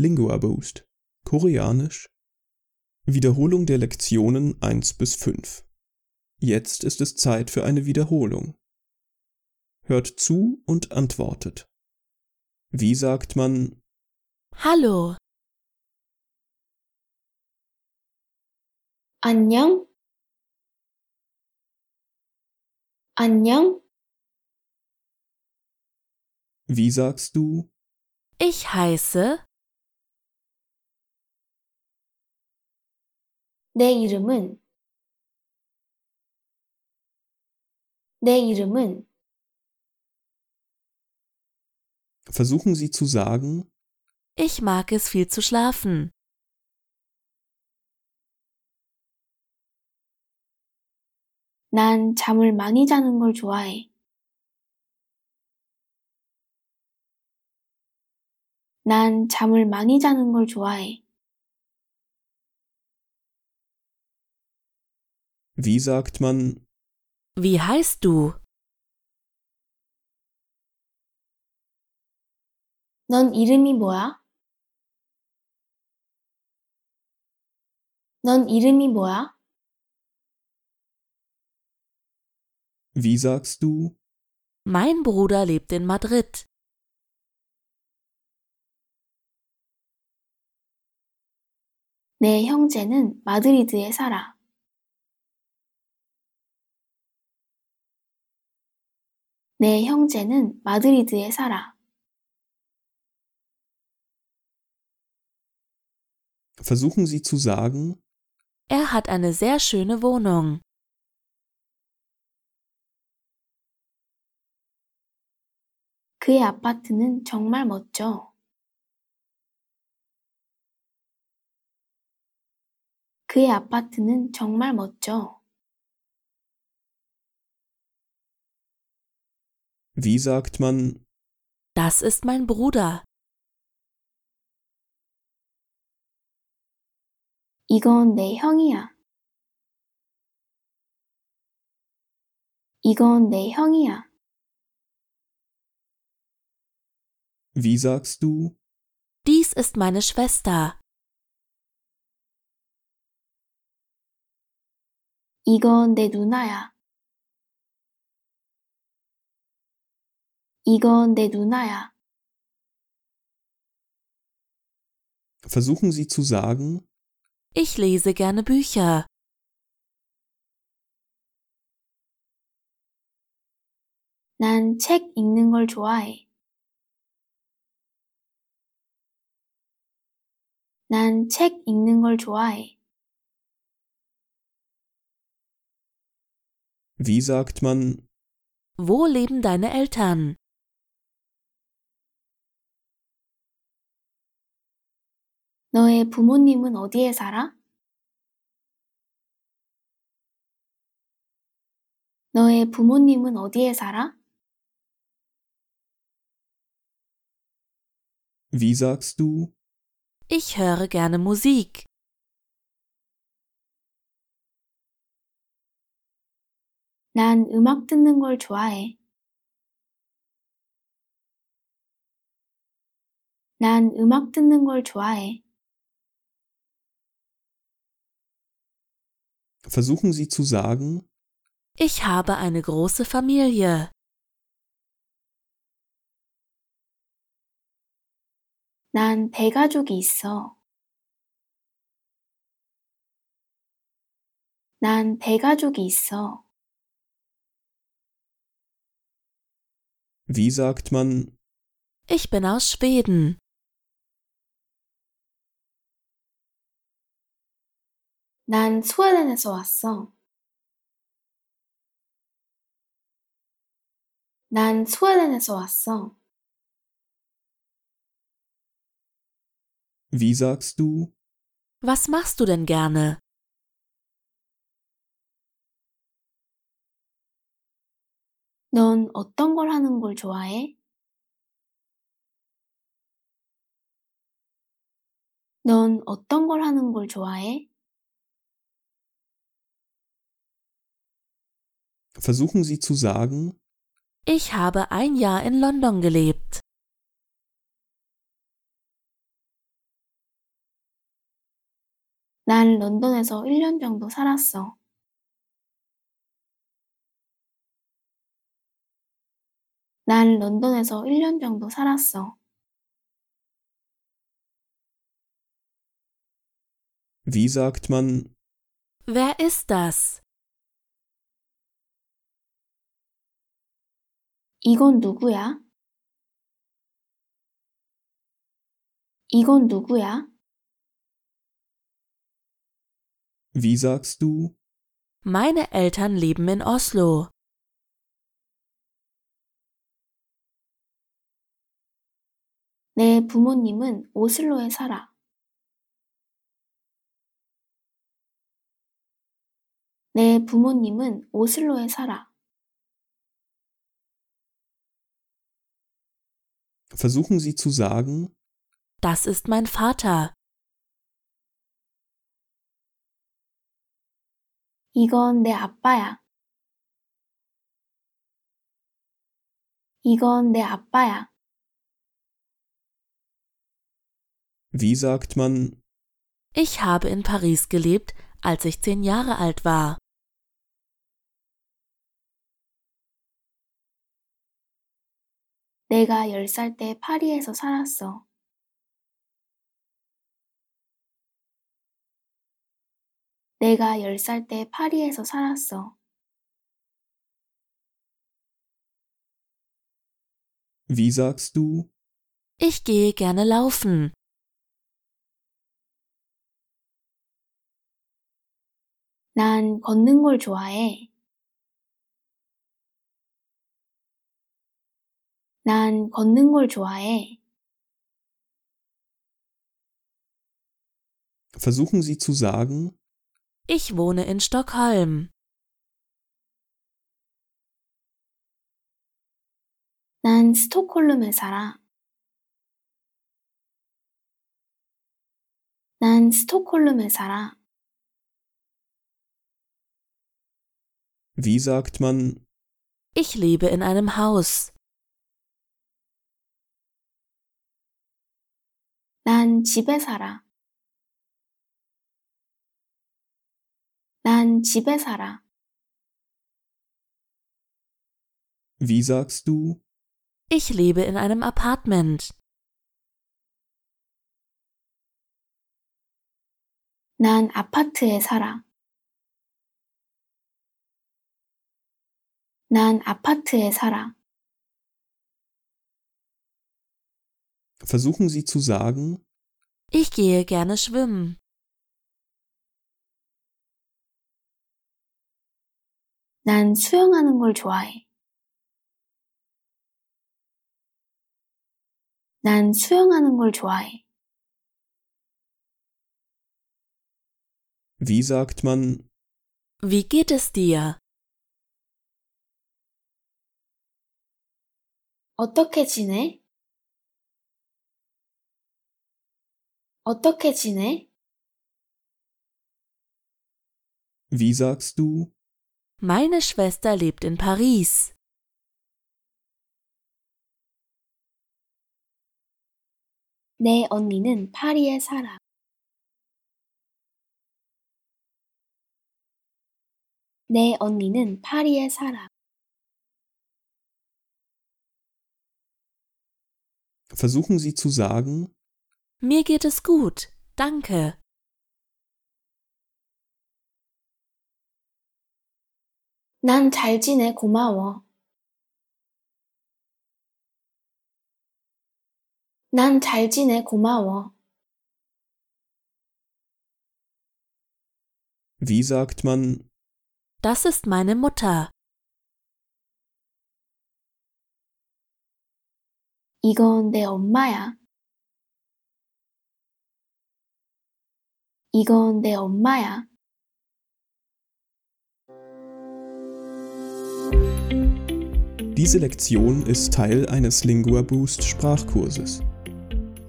Lingua Boost Koreanisch Wiederholung der Lektionen 1 bis 5 Jetzt ist es Zeit für eine Wiederholung. Hört zu und antwortet. Wie sagt man Hallo, 안녕? 안녕? Wie sagst du ich heiße 내 이름은 내 이름은 Versuchen Sie zu sagen Ich mag es viel zu schlafen. 난 잠을 많이 자는 걸 좋아해. 난 잠을 많이 자는 걸 좋아해. Wie sagt man Wie heißt du? 넌 이름이 뭐야? 넌 이름이 뭐야? Wie sagst du Mein Bruder lebt in Madrid. 내 형제는 마드리드에 살아. 내 형제는 마드리드에 살아. Versuchen Sie zu sagen Er hat eine sehr schöne Wohnung. 그의 아파트는 정말 멋져. 그의 아파트는 정말 멋져. Wie sagt man Das ist mein Bruder. 이건 내 형이야. 이건 내 형이야. Wie sagst du Dies ist meine Schwester. 이건 내 누나야. 이건 내 누나야. Versuchen Sie zu sagen Ich lese gerne Bücher. 난 책 읽는 걸 좋아해. 난 책 읽는 걸 좋아해. Wie sagt man Wo leben deine Eltern? 너의 부모님은 어디에 살아? 너의 부모님은 어디에 살아? Wie sagst du Ich höre gerne Musik. 난 음악 듣는 걸 좋아해. 난 음악 듣는 걸 좋아해. Versuchen Sie zu sagen Ich habe eine große Familie. 난 대가족이 있어. 난 대가족이 있어. Wie sagt man Ich bin aus Schweden. 난 스웨덴에서 왔어. 난 스웨덴에서 왔어. Wie sagst du Was machst du denn gerne? 넌 어떤 걸 하는 걸 좋아해? 넌 어떤 걸 하는 걸 좋아해? Versuchen Sie zu sagen Ich habe ein Jahr in London gelebt. 난 런던에서 1년 정도 살았어. 난 런던에서 1년 정도 살았어. Wie sagt man Wer ist das? 이건 누구야? 이건 누구야? Wie sagst du Meine Eltern leben in Oslo. 내 부모님은 오슬로에 살아. 내 부모님은 오슬로에 살아. Versuchen Sie zu sagen Das ist mein Vater. 이건 내 아빠야. 이건 내 아빠야. Wie sagt man Ich habe in Paris gelebt, als ich zehn Jahre alt war. 내가 10살 때 파리에서 살았어. 내가 10살 때 파리에서 살았어. Wie sagst du Ich gehe gerne laufen. 난 걷는 걸 좋아해. 난 걷는 걸 좋아해. Versuchen Sie zu sagen Ich wohne in Stockholm. 난 스톡홀름에 살아. 난 스톡홀름에 살아. Wie sagt man Ich lebe in einem Haus. 난 집에 살아. 난 집에 살아. Wie sagst du Ich lebe in einem Apartment. 난 아파트에 살아. 난 아파트에 살아. Versuchen Sie zu sagen Ich gehe gerne schwimmen. 난 수영하는 걸 좋아해. 난 수영하는 걸 좋아해. Wie sagt man Wie geht es dir? 어떻게 지내? 어떻게 지내? Wie sagst du Meine Schwester lebt in Paris. 내 언니는 파리에 살아. 내 언니는 파리에 살아. Versuchen Sie zu sagen Mir geht es gut. Danke. 난 잘 지내 고마워. 난 잘 지내 고마워. Wie sagt man Das ist meine Mutter. 이건 내 엄마야. 이건 내 엄마야. Diese Lektion ist Teil eines Lingua Boost Sprachkurses.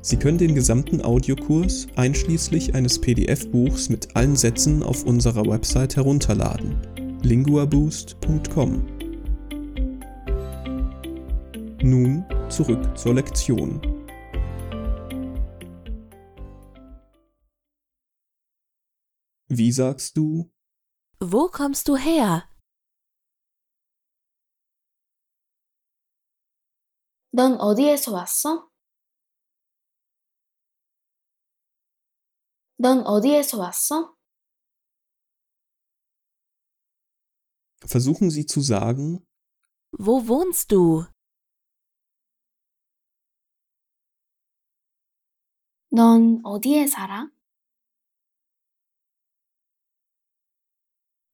Sie können den gesamten Audiokurs einschließlich eines PDF-Buchs mit allen Sätzen auf unserer Website herunterladen. linguaboost.com Nun zurück zur Lektion. Wie sagst du Wo kommst du her? 넌 어디에서 왔어? 넌 어디에서 왔어? Versuchen Sie zu sagen Wo wohnst du? 넌 어디에 살아?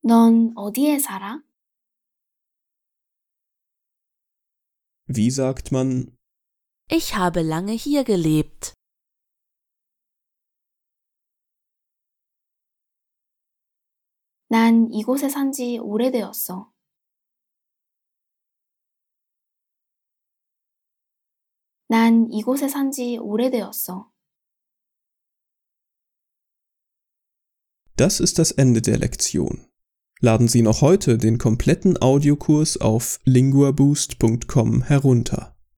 넌 어디에 살아? Wie sagt man Ich habe lange hier gelebt. 난 이곳에 산 지 오래되었어. 난 이곳에 산 지 오래되었어. Das ist das Ende der Lektion. Laden Sie noch heute den kompletten Audiokurs auf linguaboost.com herunter.